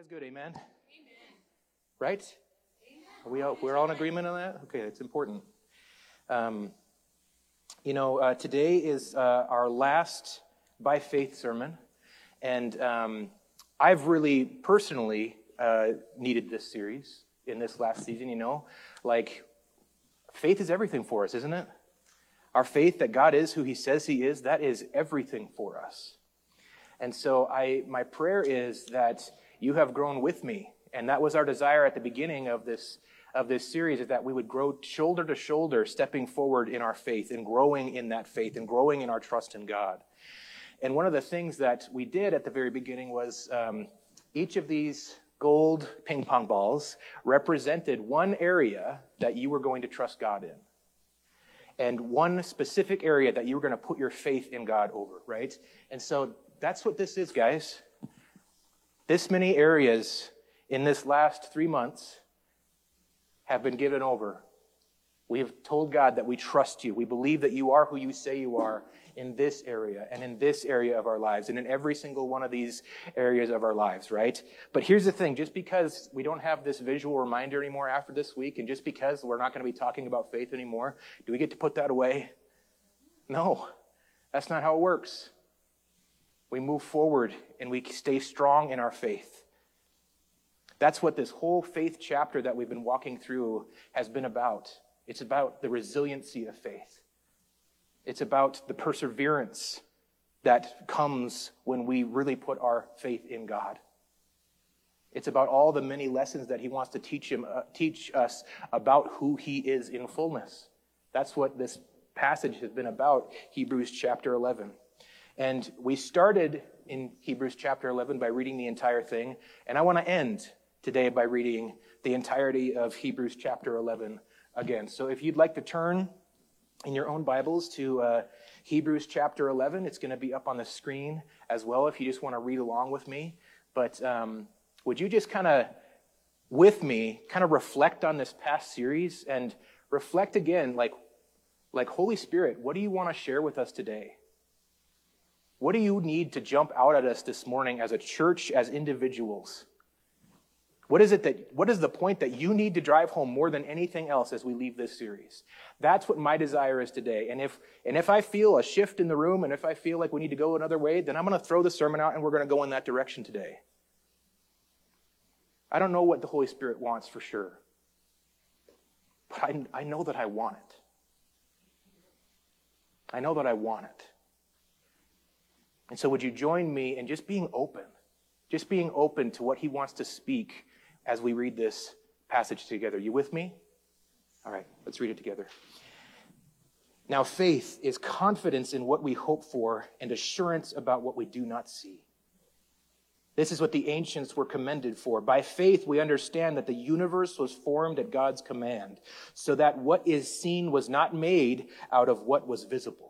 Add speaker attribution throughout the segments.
Speaker 1: is good, amen? amen. Right? Are we all, we're all in agreement on that? Okay, it's important. Um, you know, uh, today is uh, our last by faith sermon, and um, I've really personally uh, needed this series in this last season. You know, like faith is everything for us, isn't it? Our faith that God is who He says He is, that is everything for us. And so I, my prayer is that you have grown with me. And that was our desire at the beginning of this, of this series, is that we would grow shoulder to shoulder, stepping forward in our faith and growing in that faith and growing in our trust in God. And one of the things that we did at the very beginning was um, each of these gold ping pong balls represented one area that you were going to trust God in. And one specific area that you were going to put your faith in God over, right? And so that's what this is, guys. This many areas in this last three months have been given over. We have told God that we trust you. We believe that you are who you say you are in this area and in this area of our lives and in every single one of these areas of our lives, right? But here's the thing just because we don't have this visual reminder anymore after this week, and just because we're not going to be talking about faith anymore, do we get to put that away? No, that's not how it works we move forward and we stay strong in our faith. That's what this whole faith chapter that we've been walking through has been about. It's about the resiliency of faith. It's about the perseverance that comes when we really put our faith in God. It's about all the many lessons that he wants to teach him, uh, teach us about who he is in fullness. That's what this passage has been about, Hebrews chapter 11. And we started in Hebrews chapter 11 by reading the entire thing. And I want to end today by reading the entirety of Hebrews chapter 11 again. So if you'd like to turn in your own Bibles to uh, Hebrews chapter 11, it's going to be up on the screen as well if you just want to read along with me. But um, would you just kind of, with me, kind of reflect on this past series and reflect again, like, like Holy Spirit, what do you want to share with us today? What do you need to jump out at us this morning as a church, as individuals? What is it that, what is the point that you need to drive home more than anything else as we leave this series? That's what my desire is today. And if, and if I feel a shift in the room and if I feel like we need to go another way, then I'm going to throw the sermon out and we're going to go in that direction today. I don't know what the Holy Spirit wants for sure, but I, I know that I want it. I know that I want it. And so, would you join me in just being open? Just being open to what he wants to speak as we read this passage together. You with me? All right, let's read it together. Now, faith is confidence in what we hope for and assurance about what we do not see. This is what the ancients were commended for. By faith, we understand that the universe was formed at God's command, so that what is seen was not made out of what was visible.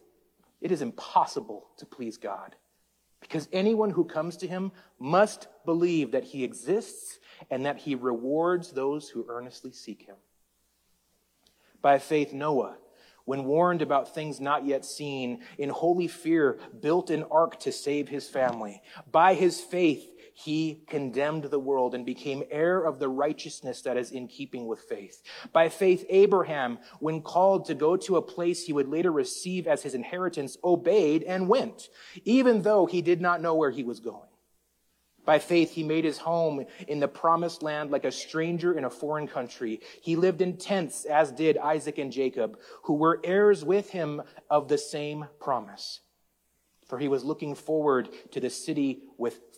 Speaker 1: it is impossible to please God because anyone who comes to him must believe that he exists and that he rewards those who earnestly seek him. By faith, Noah, when warned about things not yet seen, in holy fear, built an ark to save his family. By his faith, he condemned the world and became heir of the righteousness that is in keeping with faith. By faith, Abraham, when called to go to a place he would later receive as his inheritance, obeyed and went, even though he did not know where he was going. By faith, he made his home in the promised land like a stranger in a foreign country. He lived in tents, as did Isaac and Jacob, who were heirs with him of the same promise. For he was looking forward to the city with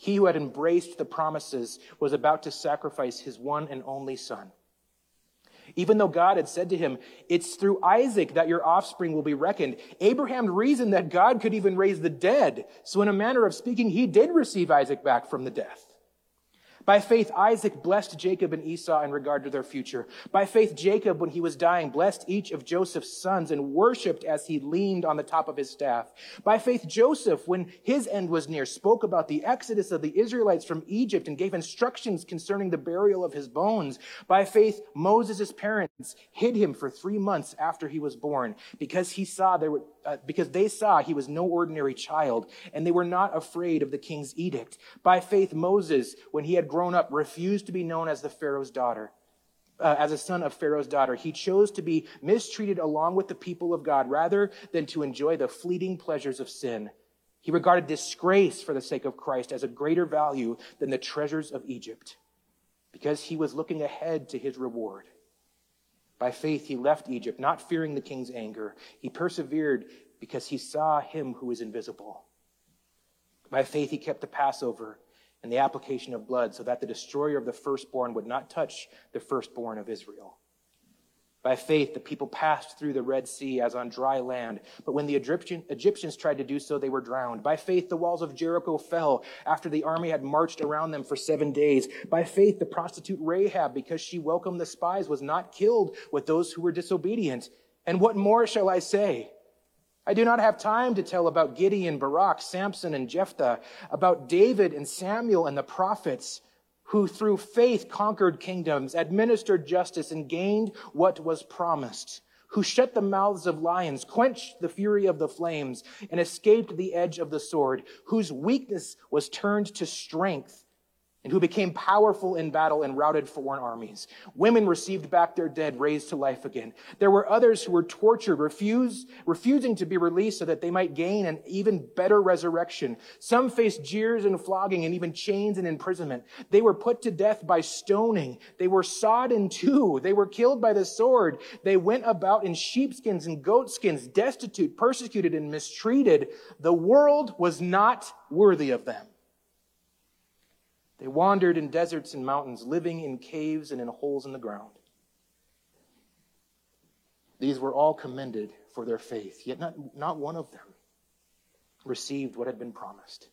Speaker 1: He who had embraced the promises was about to sacrifice his one and only son. Even though God had said to him, It's through Isaac that your offspring will be reckoned, Abraham reasoned that God could even raise the dead. So, in a manner of speaking, he did receive Isaac back from the death. By faith, Isaac blessed Jacob and Esau in regard to their future. By faith, Jacob, when he was dying, blessed each of Joseph's sons and worshiped as he leaned on the top of his staff. By faith, Joseph, when his end was near, spoke about the exodus of the Israelites from Egypt and gave instructions concerning the burial of his bones. By faith, Moses' parents hid him for three months after he was born because he saw there were, uh, because they saw he was no ordinary child and they were not afraid of the king's edict. By faith, Moses, when he had grown up, refused to be known as the Pharaoh's daughter. Uh, as a son of Pharaoh's daughter. He chose to be mistreated along with the people of God rather than to enjoy the fleeting pleasures of sin. He regarded disgrace for the sake of Christ as a greater value than the treasures of Egypt because he was looking ahead to his reward. By faith, he left Egypt, not fearing the king's anger. He persevered because he saw him who is invisible. By faith, he kept the Passover and the application of blood so that the destroyer of the firstborn would not touch the firstborn of Israel. By faith, the people passed through the Red Sea as on dry land. But when the Egyptian, Egyptians tried to do so, they were drowned. By faith, the walls of Jericho fell after the army had marched around them for seven days. By faith, the prostitute Rahab, because she welcomed the spies, was not killed with those who were disobedient. And what more shall I say? I do not have time to tell about Gideon, Barak, Samson, and Jephthah, about David and Samuel and the prophets, who through faith conquered kingdoms, administered justice, and gained what was promised, who shut the mouths of lions, quenched the fury of the flames, and escaped the edge of the sword, whose weakness was turned to strength and who became powerful in battle and routed foreign armies. Women received back their dead, raised to life again. There were others who were tortured, refused, refusing to be released so that they might gain an even better resurrection. Some faced jeers and flogging and even chains and imprisonment. They were put to death by stoning. They were sawed in two. They were killed by the sword. They went about in sheepskins and goatskins, destitute, persecuted, and mistreated. The world was not worthy of them. They wandered in deserts and mountains, living in caves and in holes in the ground. These were all commended for their faith, yet not, not one of them received what had been promised,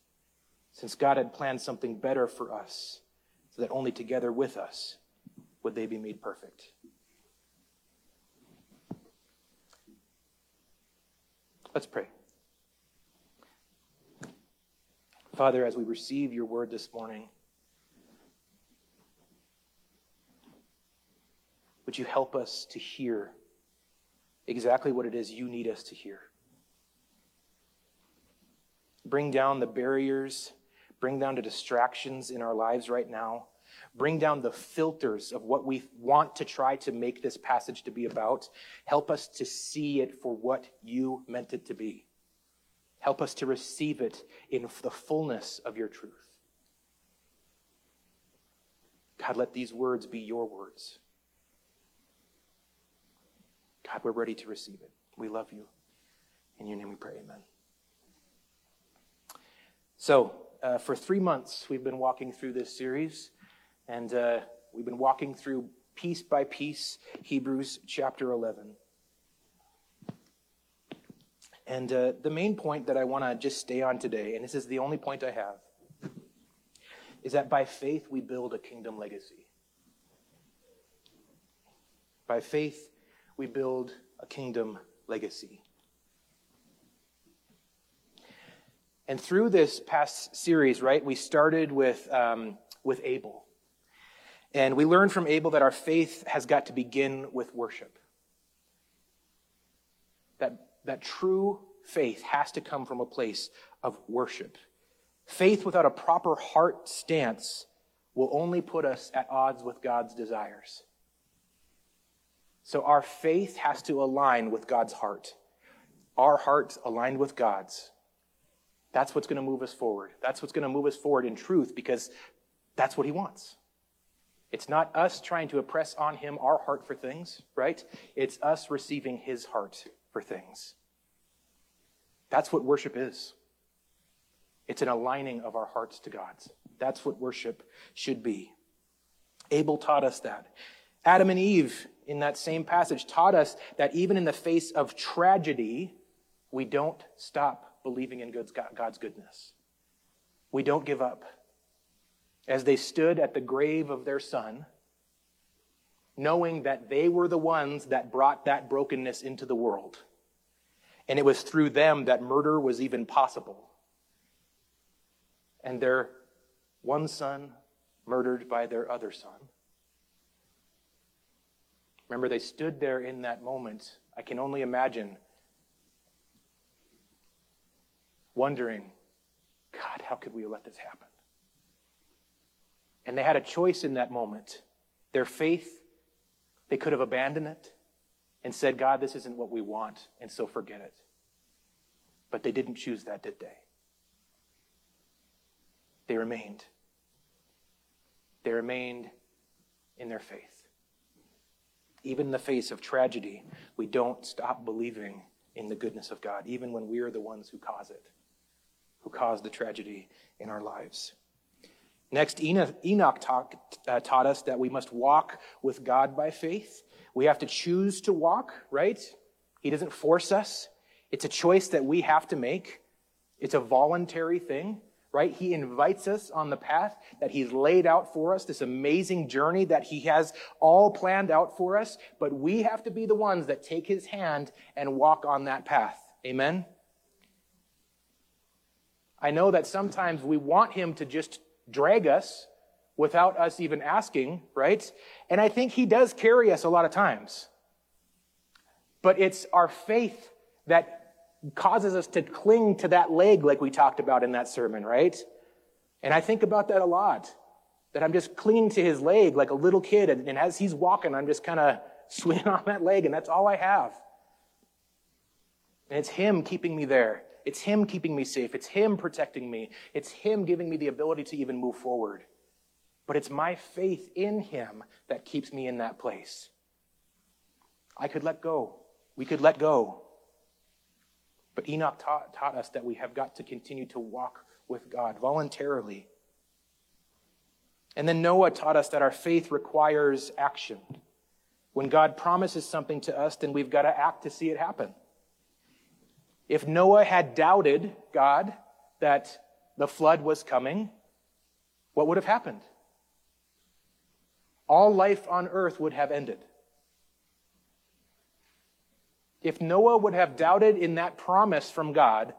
Speaker 1: since God had planned something better for us, so that only together with us would they be made perfect. Let's pray. Father, as we receive your word this morning, Would you help us to hear exactly what it is you need us to hear? Bring down the barriers, bring down the distractions in our lives right now. Bring down the filters of what we want to try to make this passage to be about. Help us to see it for what you meant it to be. Help us to receive it in the fullness of your truth. God, let these words be your words. God, we're ready to receive it. We love you. In your name we pray, amen. So, uh, for three months, we've been walking through this series, and uh, we've been walking through piece by piece Hebrews chapter 11. And uh, the main point that I want to just stay on today, and this is the only point I have, is that by faith we build a kingdom legacy. By faith, we build a kingdom legacy. And through this past series, right, we started with, um, with Abel. And we learned from Abel that our faith has got to begin with worship. That, that true faith has to come from a place of worship. Faith without a proper heart stance will only put us at odds with God's desires. So our faith has to align with God's heart. Our hearts aligned with God's. That's what's going to move us forward. That's what's going to move us forward in truth because that's what He wants. It's not us trying to impress on Him our heart for things, right? It's us receiving His heart for things. That's what worship is. It's an aligning of our hearts to God's. That's what worship should be. Abel taught us that. Adam and Eve, in that same passage, taught us that even in the face of tragedy, we don't stop believing in God's goodness. We don't give up. As they stood at the grave of their son, knowing that they were the ones that brought that brokenness into the world. And it was through them that murder was even possible. And their one son murdered by their other son. Remember, they stood there in that moment. I can only imagine wondering, God, how could we let this happen? And they had a choice in that moment. Their faith, they could have abandoned it and said, God, this isn't what we want, and so forget it. But they didn't choose that, did they? They remained. They remained in their faith. Even in the face of tragedy, we don't stop believing in the goodness of God, even when we are the ones who cause it, who cause the tragedy in our lives. Next, Enoch talk, uh, taught us that we must walk with God by faith. We have to choose to walk, right? He doesn't force us. It's a choice that we have to make. It's a voluntary thing, right? He invites us on the path that He's laid out for us, this amazing journey that He has all planned out for us, but we have to be the ones that take His hand and walk on that path. Amen? I know that sometimes we want Him to just drag us without us even asking, right? And I think He does carry us a lot of times. But it's our faith that causes us to cling to that leg, like we talked about in that sermon, right? And I think about that a lot. That I'm just clinging to his leg like a little kid, and, and as he's walking, I'm just kind of swinging on that leg, and that's all I have. And it's him keeping me there. It's Him keeping me safe. It's Him protecting me. It's Him giving me the ability to even move forward. But it's my faith in Him that keeps me in that place. I could let go. We could let go. But Enoch taught, taught us that we have got to continue to walk with God voluntarily. And then Noah taught us that our faith requires action. When God promises something to us, then we've got to act to see it happen. If Noah had doubted God that the flood was coming, what would have happened? All life on earth would have ended. If Noah would have doubted in that promise from God,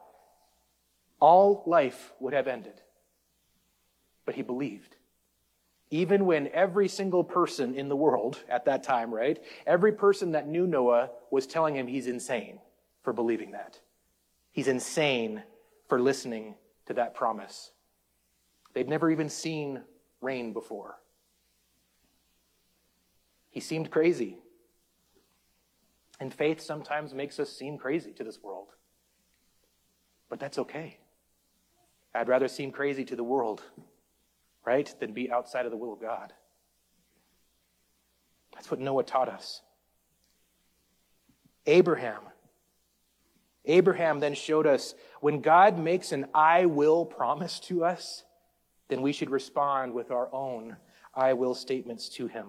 Speaker 1: all life would have ended. But he believed. Even when every single person in the world at that time, right? Every person that knew Noah was telling him he's insane for believing that. He's insane for listening to that promise. They'd never even seen rain before. He seemed crazy. And faith sometimes makes us seem crazy to this world. But that's okay. I'd rather seem crazy to the world, right, than be outside of the will of God. That's what Noah taught us. Abraham Abraham then showed us when God makes an I will promise to us, then we should respond with our own I will statements to him.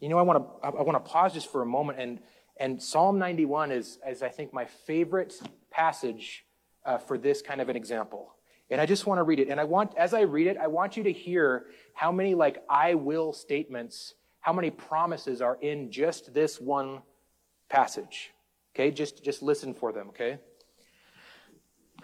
Speaker 1: You know, I want to, I want to pause just for a moment and, and Psalm 91 is, is I think my favorite passage uh, for this kind of an example. And I just want to read it. And I want, as I read it, I want you to hear how many like I will statements, how many promises are in just this one passage. Okay, just, just listen for them, okay?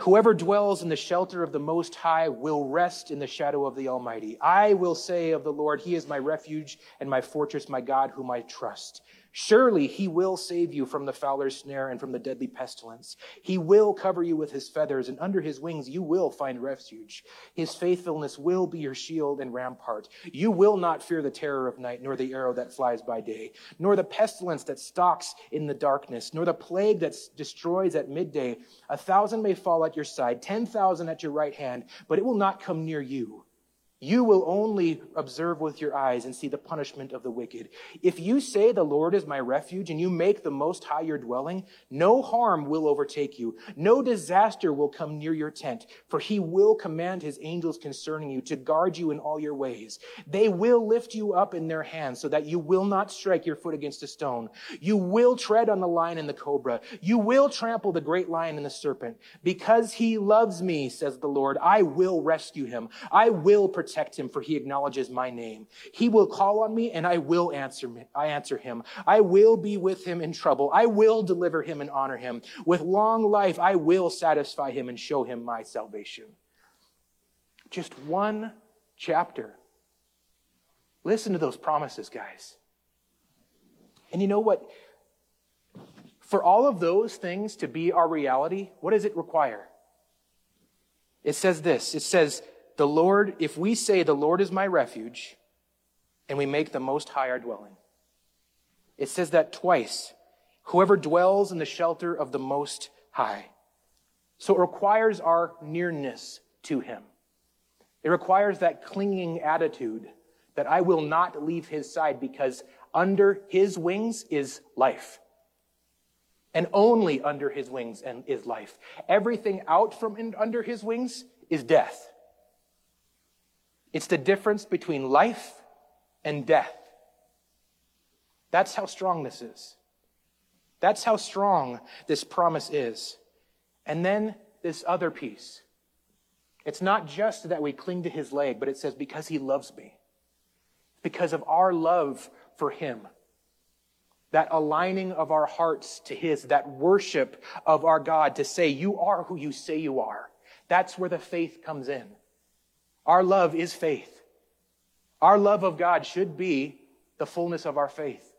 Speaker 1: Whoever dwells in the shelter of the Most High will rest in the shadow of the Almighty. I will say of the Lord, He is my refuge and my fortress, my God, whom I trust. Surely he will save you from the fowler's snare and from the deadly pestilence. He will cover you with his feathers, and under his wings you will find refuge. His faithfulness will be your shield and rampart. You will not fear the terror of night, nor the arrow that flies by day, nor the pestilence that stalks in the darkness, nor the plague that destroys at midday. A thousand may fall at your side, ten thousand at your right hand, but it will not come near you. You will only observe with your eyes and see the punishment of the wicked. If you say the Lord is my refuge and you make the most high your dwelling, no harm will overtake you. No disaster will come near your tent, for he will command his angels concerning you to guard you in all your ways. They will lift you up in their hands so that you will not strike your foot against a stone. You will tread on the lion and the cobra. You will trample the great lion and the serpent. Because he loves me, says the Lord, I will rescue him. I will protect protect him, for he acknowledges my name. He will call on me, and I will answer, me, I answer him. I will be with him in trouble. I will deliver him and honor him. With long life, I will satisfy him and show him my salvation. Just one chapter. Listen to those promises, guys. And you know what? For all of those things to be our reality, what does it require? It says this it says, the Lord, if we say, The Lord is my refuge, and we make the Most High our dwelling, it says that twice. Whoever dwells in the shelter of the Most High. So it requires our nearness to Him. It requires that clinging attitude that I will not leave His side because under His wings is life. And only under His wings is life. Everything out from under His wings is death. It's the difference between life and death. That's how strong this is. That's how strong this promise is. And then this other piece. It's not just that we cling to his leg, but it says, because he loves me. Because of our love for him. That aligning of our hearts to his, that worship of our God to say, you are who you say you are. That's where the faith comes in. Our love is faith. Our love of God should be the fullness of our faith.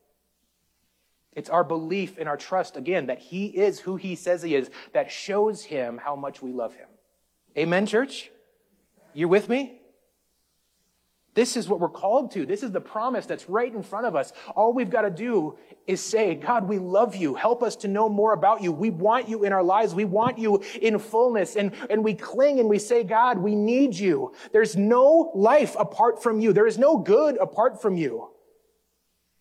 Speaker 1: It's our belief and our trust, again, that He is who He says He is, that shows Him how much we love Him. Amen, church? You're with me? This is what we're called to. This is the promise that's right in front of us. All we've got to do is say, God, we love you. Help us to know more about you. We want you in our lives. We want you in fullness. And, and we cling and we say, God, we need you. There's no life apart from you. There is no good apart from you.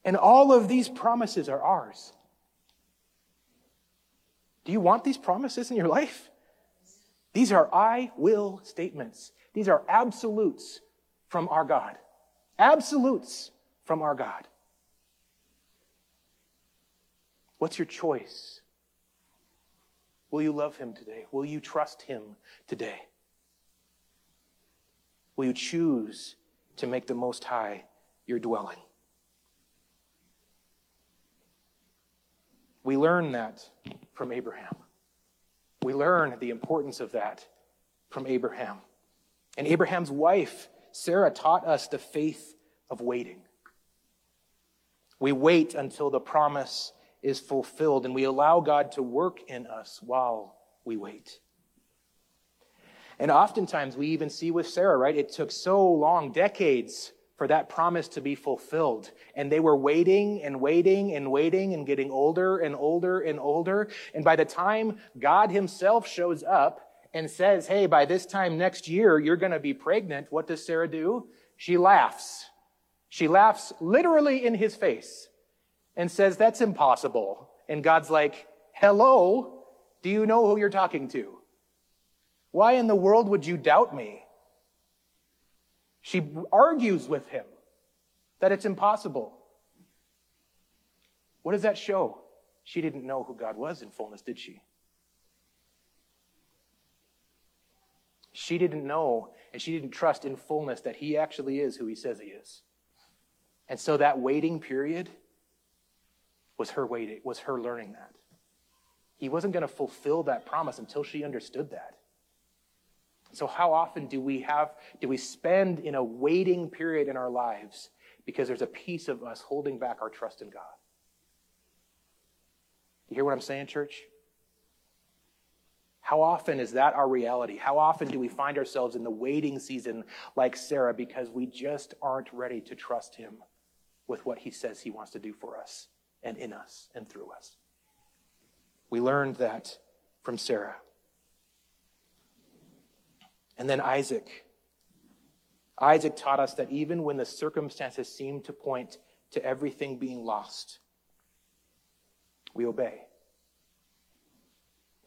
Speaker 1: And all of these promises are ours. Do you want these promises in your life? These are I will statements. These are absolutes from our God. Absolutes from our God. What's your choice? Will you love him today? Will you trust him today? Will you choose to make the Most High your dwelling? We learn that from Abraham. We learn the importance of that from Abraham. And Abraham's wife Sarah taught us the faith of waiting. We wait until the promise is fulfilled and we allow God to work in us while we wait. And oftentimes we even see with Sarah, right? It took so long, decades, for that promise to be fulfilled. And they were waiting and waiting and waiting and getting older and older and older. And by the time God himself shows up, and says, Hey, by this time next year, you're going to be pregnant, what does Sarah do? She laughs. She laughs literally in his face and says, That's impossible. And God's like, Hello, do you know who you're talking to? Why in the world would you doubt me? She argues with him that it's impossible. What does that show? She didn't know who God was in fullness, did she? She didn't know and she didn't trust in fullness that he actually is who he says he is. And so that waiting period was her waiting, was her learning that. He wasn't going to fulfill that promise until she understood that. So how often do we have, do we spend in a waiting period in our lives because there's a piece of us holding back our trust in God? You hear what I'm saying, church? How often is that our reality? How often do we find ourselves in the waiting season like Sarah because we just aren't ready to trust Him with what He says He wants to do for us and in us and through us? We learned that from Sarah. And then Isaac. Isaac taught us that even when the circumstances seem to point to everything being lost, we obey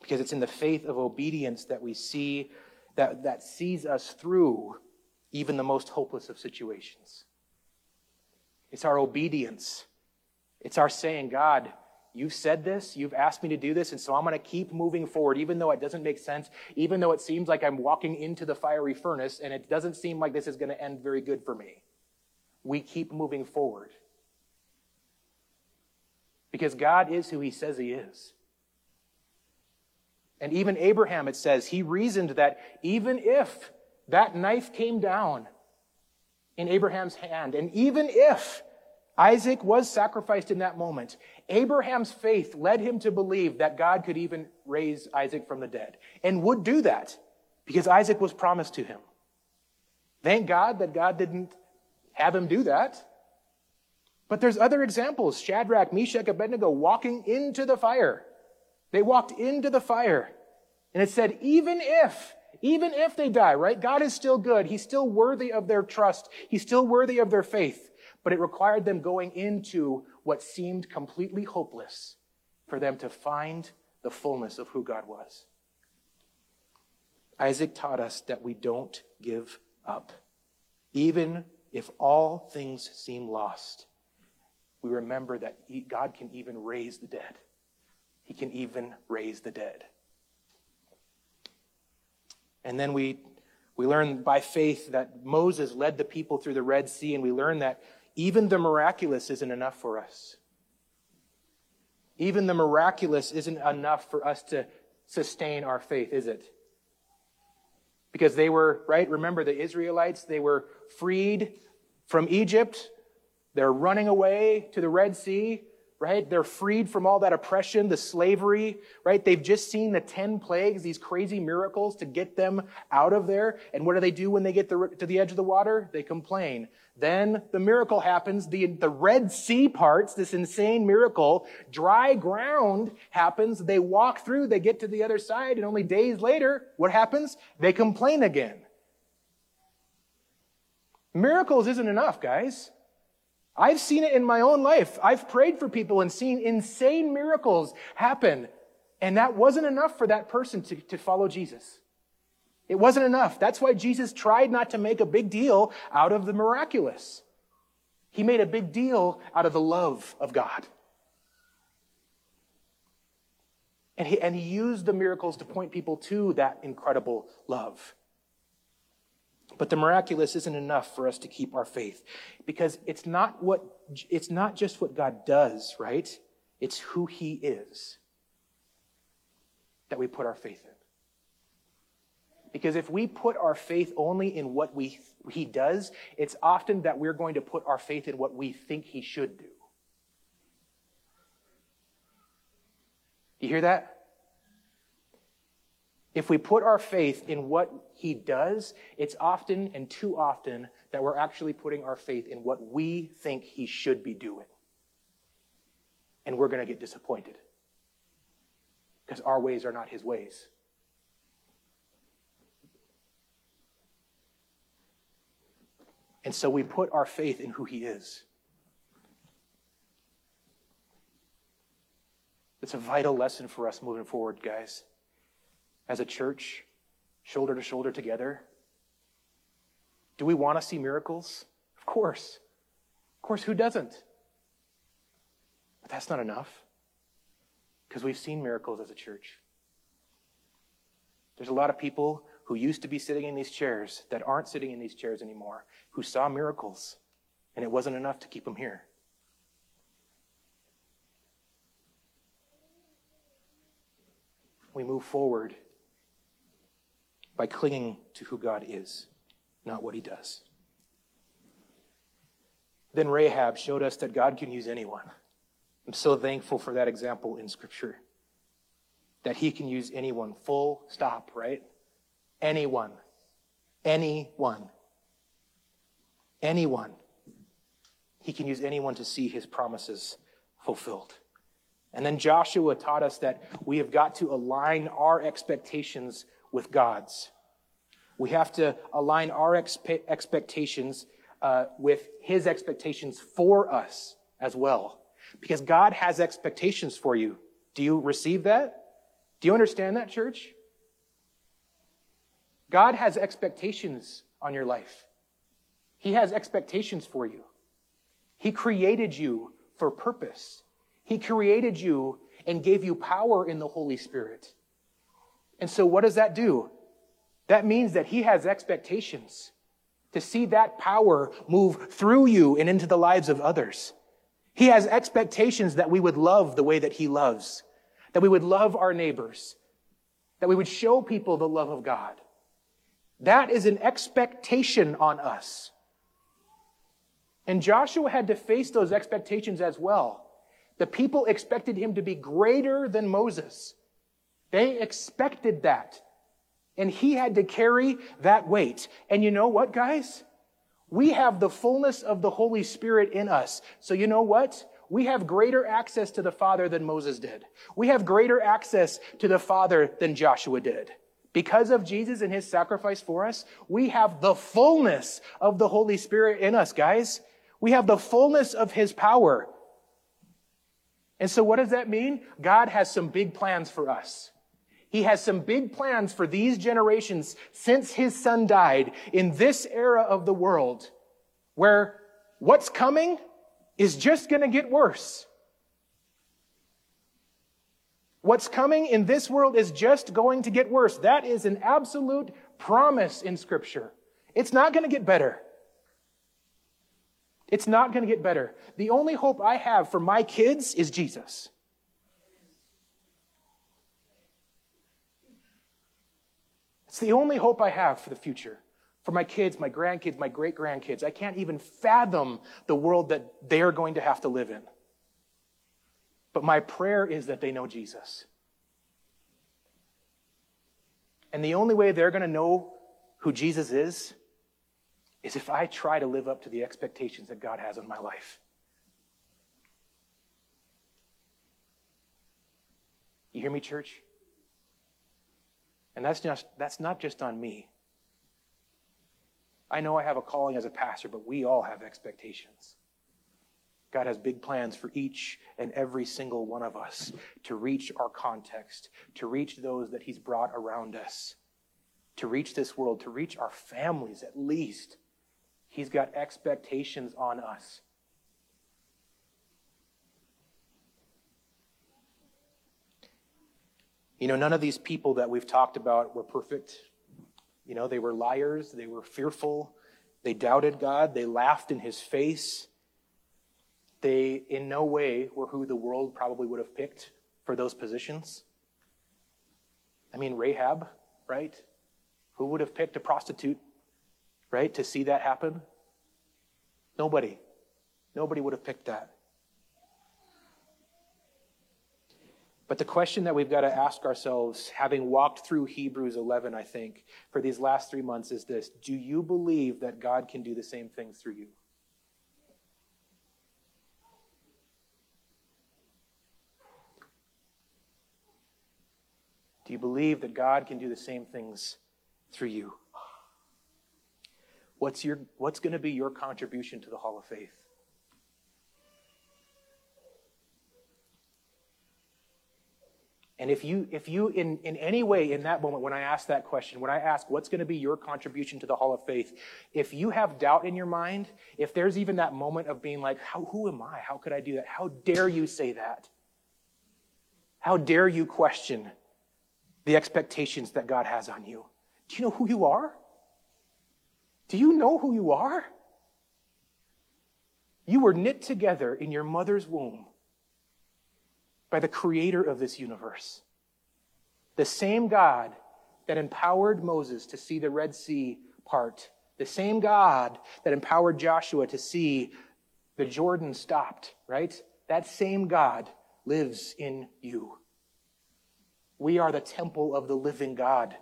Speaker 1: because it's in the faith of obedience that we see that, that sees us through even the most hopeless of situations. It's our obedience. It's our saying, God, you've said this, you've asked me to do this, and so I'm going to keep moving forward, even though it doesn't make sense, even though it seems like I'm walking into the fiery furnace and it doesn't seem like this is going to end very good for me. We keep moving forward. Because God is who He says He is. And even Abraham, it says, he reasoned that even if that knife came down in Abraham's hand, and even if Isaac was sacrificed in that moment, Abraham's faith led him to believe that God could even raise Isaac from the dead and would do that because Isaac was promised to him. Thank God that God didn't have him do that. But there's other examples. Shadrach, Meshach, Abednego walking into the fire. They walked into the fire. And it said, even if, even if they die, right? God is still good. He's still worthy of their trust. He's still worthy of their faith. But it required them going into what seemed completely hopeless for them to find the fullness of who God was. Isaac taught us that we don't give up. Even if all things seem lost, we remember that God can even raise the dead. He can even raise the dead. And then we, we learn by faith that Moses led the people through the Red Sea, and we learn that even the miraculous isn't enough for us. Even the miraculous isn't enough for us to sustain our faith, is it? Because they were, right? Remember the Israelites, they were freed from Egypt. They're running away to the Red Sea right? They're freed from all that oppression, the slavery, right? They've just seen the 10 plagues, these crazy miracles to get them out of there. And what do they do when they get to the edge of the water? They complain. Then the miracle happens. The, the Red Sea parts, this insane miracle. Dry ground happens. They walk through, they get to the other side, and only days later, what happens? They complain again. Miracles isn't enough, guys. I've seen it in my own life. I've prayed for people and seen insane miracles happen. And that wasn't enough for that person to, to follow Jesus. It wasn't enough. That's why Jesus tried not to make a big deal out of the miraculous. He made a big deal out of the love of God. And he, and he used the miracles to point people to that incredible love. But the miraculous isn't enough for us to keep our faith because it's not what, it's not just what God does, right? It's who he is that we put our faith in. Because if we put our faith only in what we, he does, it's often that we're going to put our faith in what we think he should do. You hear that? If we put our faith in what he does, it's often and too often that we're actually putting our faith in what we think he should be doing. And we're going to get disappointed because our ways are not his ways. And so we put our faith in who he is. It's a vital lesson for us moving forward, guys as a church, shoulder to shoulder together? Do we want to see miracles? Of course. Of course, who doesn't? But that's not enough because we've seen miracles as a church. There's a lot of people who used to be sitting in these chairs that aren't sitting in these chairs anymore who saw miracles, and it wasn't enough to keep them here. We move forward by clinging to who God is, not what he does. Then Rahab showed us that God can use anyone. I'm so thankful for that example in Scripture. That he can use anyone. Full stop, right? Anyone. Anyone. Anyone. He can use anyone to see his promises fulfilled. And then Joshua taught us that we have got to align our expectations with God's. We have to align our expe- expectations uh, with his expectations for us as well. Because God has expectations for you. Do you receive that? Do you understand that, church? God has expectations on your life. He has expectations for you. He created you for purpose. He created you and gave you power in the Holy Spirit. And so what does that do? That means that He has expectations to see that power move through you and into the lives of others. He has expectations that we would love the way that He loves, that we would love our neighbors, that we would show people the love of God. That is an expectation on us. And Joshua had to face those expectations as well. The people expected him to be greater than Moses. They expected that. And he had to carry that weight. And you know what, guys? We have the fullness of the Holy Spirit in us. So you know what? We have greater access to the Father than Moses did. We have greater access to the Father than Joshua did. Because of Jesus and his sacrifice for us, we have the fullness of the Holy Spirit in us, guys. We have the fullness of his power. And so what does that mean? God has some big plans for us. He has some big plans for these generations since his son died in this era of the world where what's coming is just going to get worse. What's coming in this world is just going to get worse. That is an absolute promise in scripture. It's not going to get better. It's not going to get better. The only hope I have for my kids is Jesus. It's the only hope I have for the future. For my kids, my grandkids, my great grandkids. I can't even fathom the world that they're going to have to live in. But my prayer is that they know Jesus. And the only way they're going to know who Jesus is is if I try to live up to the expectations that God has on my life. You hear me, church? And that's just that's not just on me. I know I have a calling as a pastor, but we all have expectations. God has big plans for each and every single one of us to reach our context, to reach those that He's brought around us, to reach this world, to reach our families at least. He's got expectations on us. You know, none of these people that we've talked about were perfect. You know, they were liars, they were fearful, they doubted God, they laughed in his face. They, in no way, were who the world probably would have picked for those positions. I mean, Rahab, right? Who would have picked a prostitute right? To see that happen? Nobody. Nobody would have picked that. But the question that we've got to ask ourselves, having walked through Hebrews 11, I think, for these last three months, is this Do you believe that God can do the same things through you? Do you believe that God can do the same things through you? What's, your, what's going to be your contribution to the Hall of Faith? And if you, if you in, in any way in that moment, when I ask that question, when I ask what's going to be your contribution to the Hall of Faith, if you have doubt in your mind, if there's even that moment of being like, How, who am I? How could I do that? How dare you say that? How dare you question the expectations that God has on you? Do you know who you are? Do you know who you are? You were knit together in your mother's womb by the creator of this universe. The same God that empowered Moses to see the Red Sea part, the same God that empowered Joshua to see the Jordan stopped, right? That same God lives in you. We are the temple of the living God.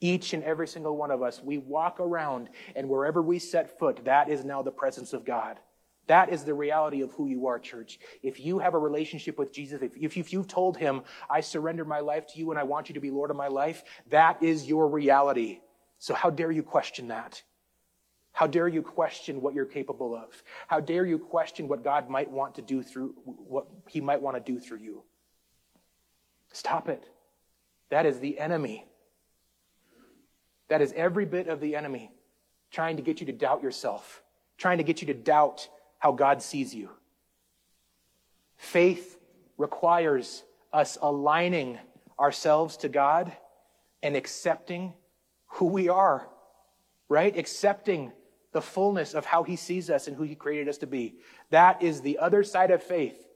Speaker 1: Each and every single one of us, we walk around, and wherever we set foot, that is now the presence of God. That is the reality of who you are, church. If you have a relationship with Jesus, if, if, if you've told him, I surrender my life to you and I want you to be Lord of my life, that is your reality. So how dare you question that? How dare you question what you're capable of? How dare you question what God might want to do through, what he might want to do through you? Stop it. That is the enemy. That is every bit of the enemy trying to get you to doubt yourself, trying to get you to doubt how God sees you. Faith requires us aligning ourselves to God and accepting who we are, right? Accepting the fullness of how He sees us and who He created us to be. That is the other side of faith.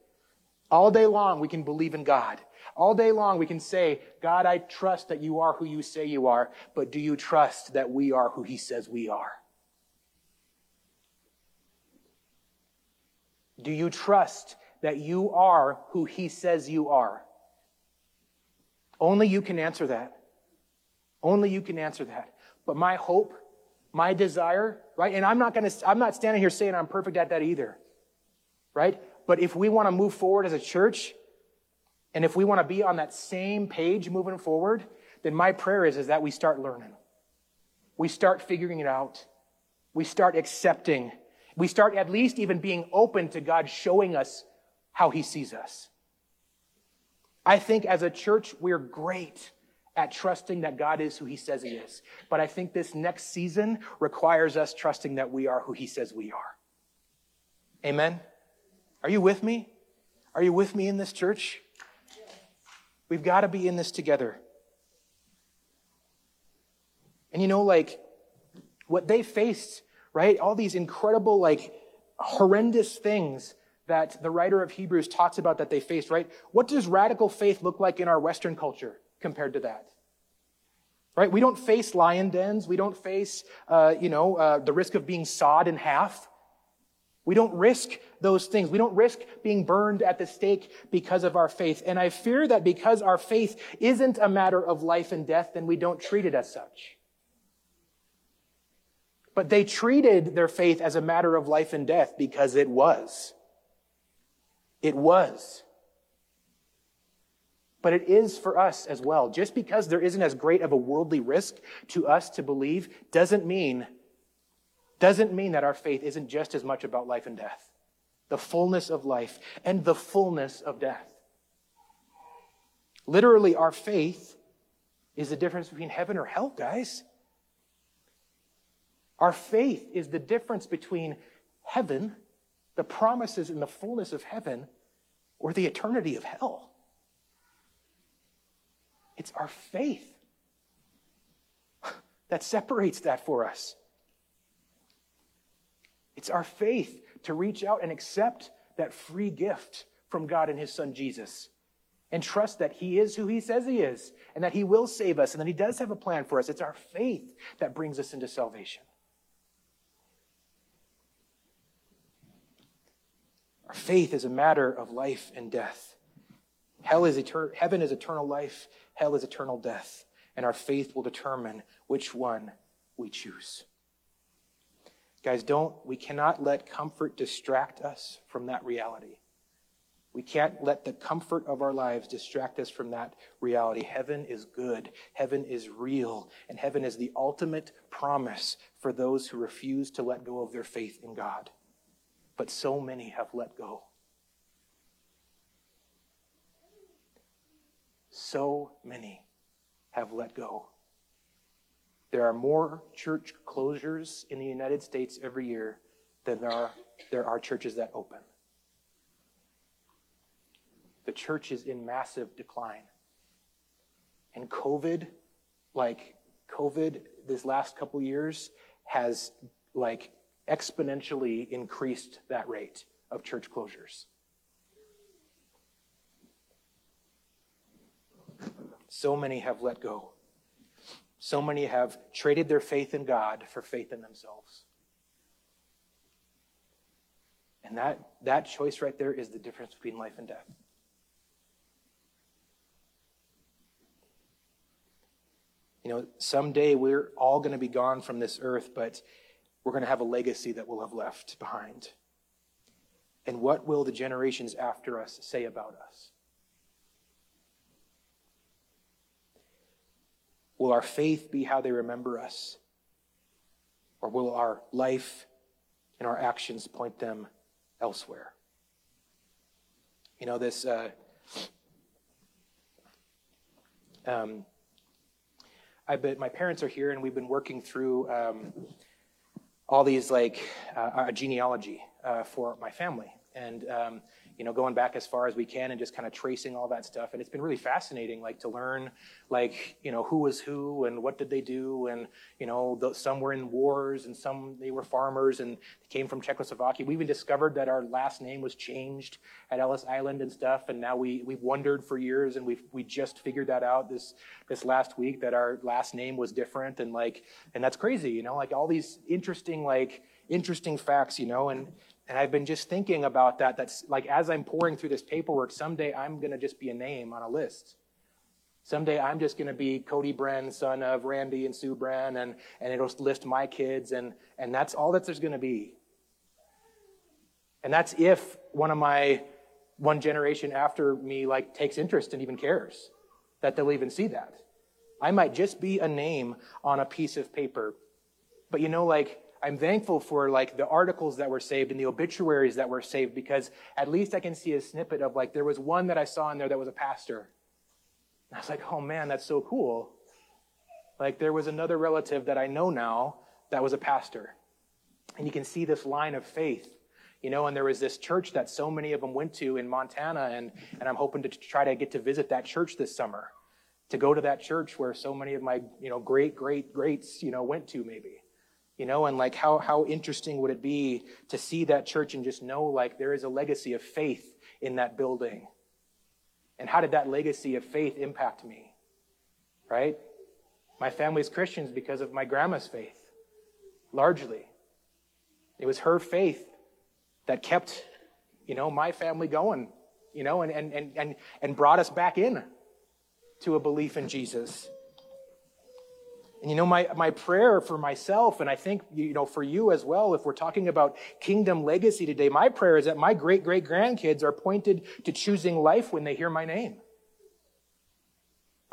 Speaker 1: All day long, we can believe in God. All day long, we can say, God, I trust that you are who you say you are, but do you trust that we are who He says we are? Do you trust that you are who He says you are? Only you can answer that. Only you can answer that. But my hope, my desire, right? And I'm not going to, I'm not standing here saying I'm perfect at that either, right? But if we want to move forward as a church, and if we want to be on that same page moving forward, then my prayer is, is that we start learning. We start figuring it out. We start accepting. We start at least even being open to God showing us how he sees us. I think as a church, we're great at trusting that God is who he says he is. But I think this next season requires us trusting that we are who he says we are. Amen? Are you with me? Are you with me in this church? We've got to be in this together. And you know, like, what they faced, right? All these incredible, like, horrendous things that the writer of Hebrews talks about that they faced, right? What does radical faith look like in our Western culture compared to that? Right? We don't face lion dens. We don't face, uh, you know, uh, the risk of being sawed in half. We don't risk those things. We don't risk being burned at the stake because of our faith. And I fear that because our faith isn't a matter of life and death, then we don't treat it as such. But they treated their faith as a matter of life and death because it was. It was. But it is for us as well. Just because there isn't as great of a worldly risk to us to believe doesn't mean doesn't mean that our faith isn't just as much about life and death, the fullness of life and the fullness of death. Literally, our faith is the difference between heaven or hell, guys. Our faith is the difference between heaven, the promises and the fullness of heaven, or the eternity of hell. It's our faith that separates that for us. It's our faith to reach out and accept that free gift from God and His Son Jesus and trust that He is who He says He is and that He will save us and that He does have a plan for us. It's our faith that brings us into salvation. Our faith is a matter of life and death. Hell is etern- heaven is eternal life, hell is eternal death, and our faith will determine which one we choose. Guys, don't, we cannot let comfort distract us from that reality. We can't let the comfort of our lives distract us from that reality. Heaven is good. Heaven is real. And heaven is the ultimate promise for those who refuse to let go of their faith in God. But so many have let go. So many have let go. There are more church closures in the United States every year than there are, there are churches that open. The church is in massive decline. And COVID, like COVID, this last couple years has like exponentially increased that rate of church closures. So many have let go. So many have traded their faith in God for faith in themselves. And that, that choice right there is the difference between life and death. You know, someday we're all going to be gone from this earth, but we're going to have a legacy that we'll have left behind. And what will the generations after us say about us? Will our faith be how they remember us? Or will our life and our actions point them elsewhere? You know, this. Uh, um, I bet my parents are here, and we've been working through um, all these like uh, genealogy uh, for my family, and um, you know, going back as far as we can and just kind of tracing all that stuff. And it's been really fascinating, like to learn, like, you know, who was who and what did they do. And, you know, the, some were in wars and some, they were farmers and they came from Czechoslovakia. We even discovered that our last name was changed at Ellis Island and stuff. And now we, we've wondered for years and we've, we just figured that out this, this last week that our last name was different. And like, and that's crazy, you know, like all these interesting, like, interesting facts, you know, and, and I've been just thinking about that. That's like as I'm poring through this paperwork, someday I'm going to just be a name on a list. Someday I'm just going to be Cody Bren, son of Randy and Sue Bren, and, and it'll list my kids, and, and that's all that there's going to be. And that's if one of my one generation after me like takes interest and even cares that they'll even see that. I might just be a name on a piece of paper. But you know, like I'm thankful for like the articles that were saved and the obituaries that were saved because at least I can see a snippet of like there was one that I saw in there that was a pastor. And I was like, oh man, that's so cool. Like there was another relative that I know now that was a pastor. And you can see this line of faith. You know, and there was this church that so many of them went to in Montana, and, and I'm hoping to try to get to visit that church this summer. To go to that church where so many of my, you know, great, great, greats, you know, went to maybe. You know, and like how, how interesting would it be to see that church and just know like there is a legacy of faith in that building? And how did that legacy of faith impact me? Right? My family's Christians because of my grandma's faith, largely. It was her faith that kept, you know, my family going, you know, and, and, and, and, and brought us back in to a belief in Jesus. And you know, my, my prayer for myself, and I think, you know, for you as well, if we're talking about kingdom legacy today, my prayer is that my great great grandkids are pointed to choosing life when they hear my name.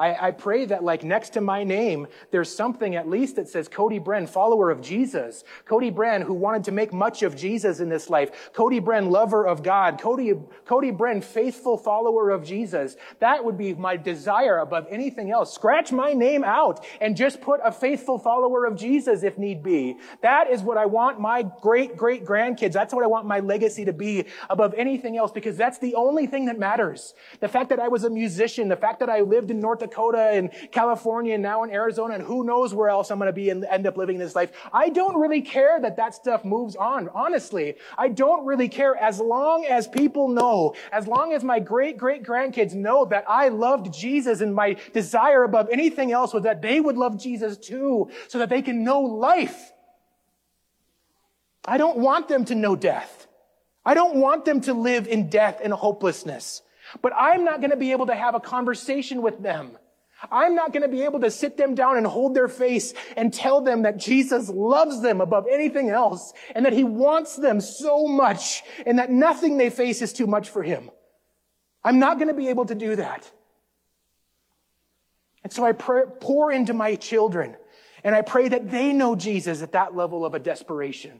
Speaker 1: I, I, pray that, like, next to my name, there's something at least that says Cody Bren, follower of Jesus. Cody Bren, who wanted to make much of Jesus in this life. Cody Bren, lover of God. Cody, Cody Bren, faithful follower of Jesus. That would be my desire above anything else. Scratch my name out and just put a faithful follower of Jesus if need be. That is what I want my great, great grandkids. That's what I want my legacy to be above anything else because that's the only thing that matters. The fact that I was a musician, the fact that I lived in North Dakota, Dakota and California and now in Arizona and who knows where else I'm going to be and end up living this life. I don't really care that that stuff moves on. Honestly, I don't really care as long as people know, as long as my great great grandkids know that I loved Jesus and my desire above anything else was that they would love Jesus too so that they can know life. I don't want them to know death. I don't want them to live in death and hopelessness. But I'm not going to be able to have a conversation with them. I'm not going to be able to sit them down and hold their face and tell them that Jesus loves them above anything else and that he wants them so much and that nothing they face is too much for him. I'm not going to be able to do that. And so I pray, pour into my children and I pray that they know Jesus at that level of a desperation.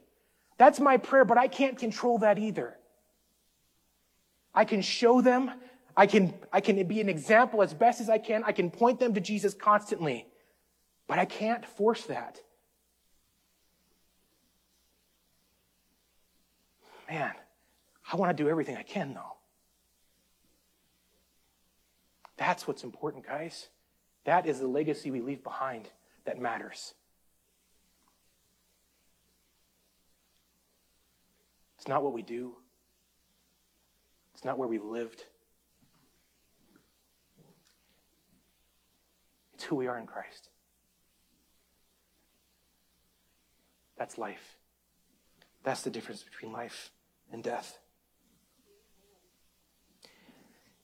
Speaker 1: That's my prayer, but I can't control that either. I can show them I can, I can be an example as best as I can. I can point them to Jesus constantly. But I can't force that. Man, I want to do everything I can, though. That's what's important, guys. That is the legacy we leave behind that matters. It's not what we do, it's not where we lived. It's who we are in Christ. That's life. That's the difference between life and death.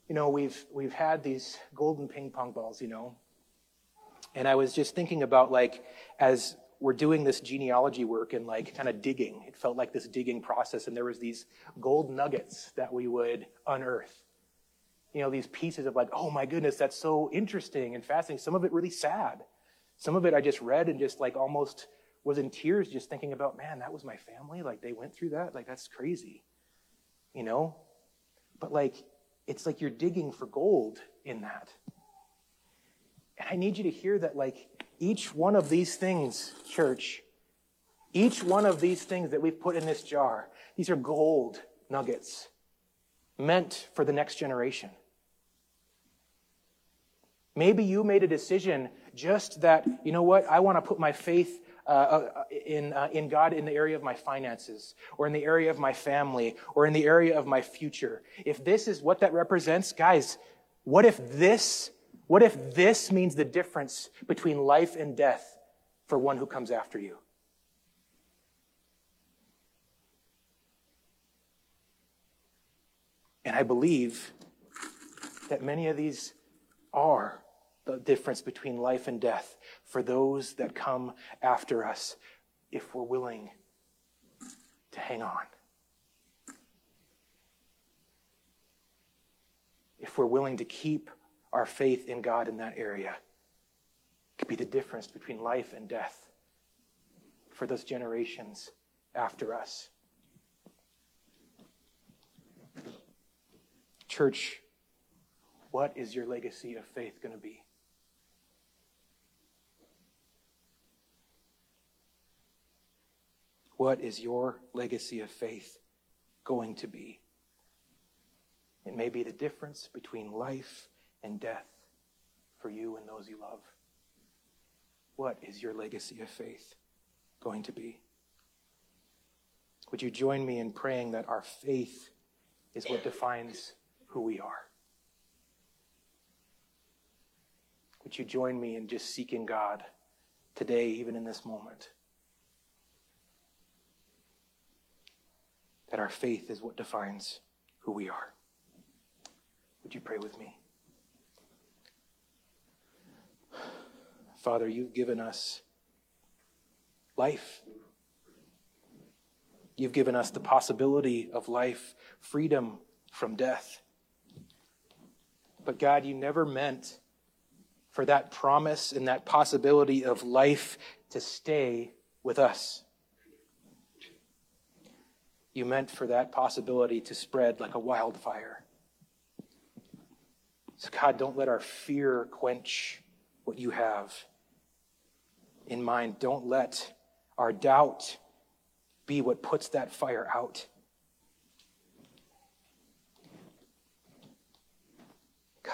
Speaker 1: You know, we've we've had these golden ping pong balls, you know. And I was just thinking about like as we're doing this genealogy work and like kind of digging. It felt like this digging process and there was these gold nuggets that we would unearth you know, these pieces of like, oh my goodness, that's so interesting and fascinating. Some of it really sad. Some of it I just read and just like almost was in tears just thinking about, man, that was my family. Like they went through that. Like that's crazy. You know? But like, it's like you're digging for gold in that. And I need you to hear that, like, each one of these things, church, each one of these things that we've put in this jar, these are gold nuggets meant for the next generation. Maybe you made a decision just that, you know what, I want to put my faith uh, uh, in, uh, in God in the area of my finances, or in the area of my family, or in the area of my future. If this is what that represents, guys, what if this, what if this means the difference between life and death for one who comes after you? And I believe that many of these are the difference between life and death for those that come after us if we're willing to hang on. If we're willing to keep our faith in God in that area, it could be the difference between life and death for those generations after us. Church, what is your legacy of faith going to be? What is your legacy of faith going to be? It may be the difference between life and death for you and those you love. What is your legacy of faith going to be? Would you join me in praying that our faith is what defines who we are? Would you join me in just seeking God today, even in this moment? that our faith is what defines who we are. Would you pray with me? Father, you've given us life. You've given us the possibility of life, freedom from death. But God, you never meant for that promise and that possibility of life to stay with us you meant for that possibility to spread like a wildfire. So, God, don't let our fear quench what you have in mind. Don't let our doubt be what puts that fire out.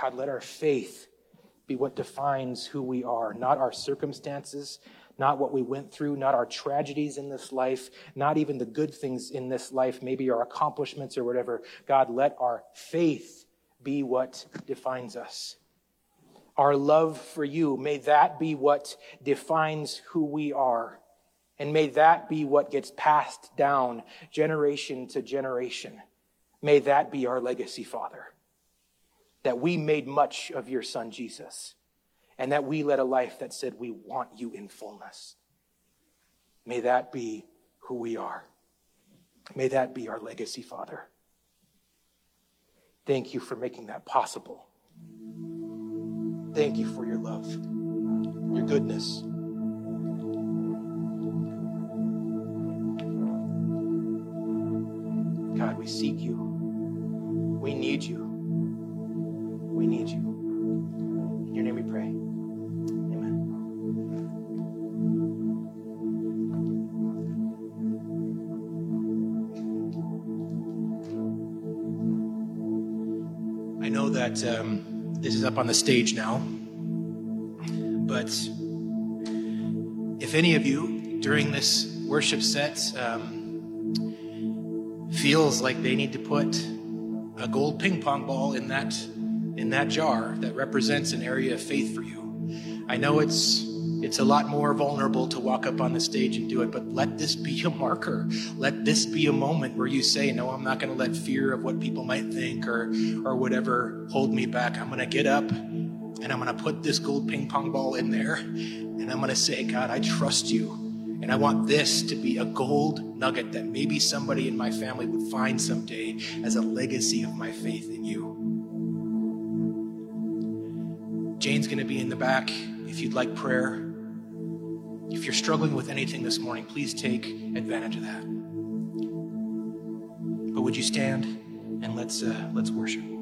Speaker 1: God, let our faith be what defines who we are, not our circumstances, not what we went through, not our tragedies in this life, not even the good things in this life, maybe our accomplishments or whatever. God, let our faith be what defines us. Our love for you, may that be what defines who we are. And may that be what gets passed down generation to generation. May that be our legacy, Father. That we made much of your Son, Jesus and that we led a life that said, We want you in fullness. May that be who we are. May that be our legacy, Father. Thank you for making that possible. Thank you for your love, your goodness. God, we seek you. We need you. We need you. In your name we pray. Amen. I know that um, this is up on the stage now. But if any of you during this worship set um, feels like they need to put a gold ping pong ball in that in that jar that represents an area of faith for you, I know it's it's a lot more vulnerable to walk up on the stage and do it, but let this be a marker. Let this be a moment where you say, No, I'm not going to let fear of what people might think or, or whatever hold me back. I'm going to get up and I'm going to put this gold ping pong ball in there and I'm going to say, God, I trust you. And I want this to be a gold nugget that maybe somebody in my family would find someday as a legacy of my faith in you. Jane's going to be in the back if you'd like prayer. If you're struggling with anything this morning, please take advantage of that. But would you stand and let's uh, let's worship.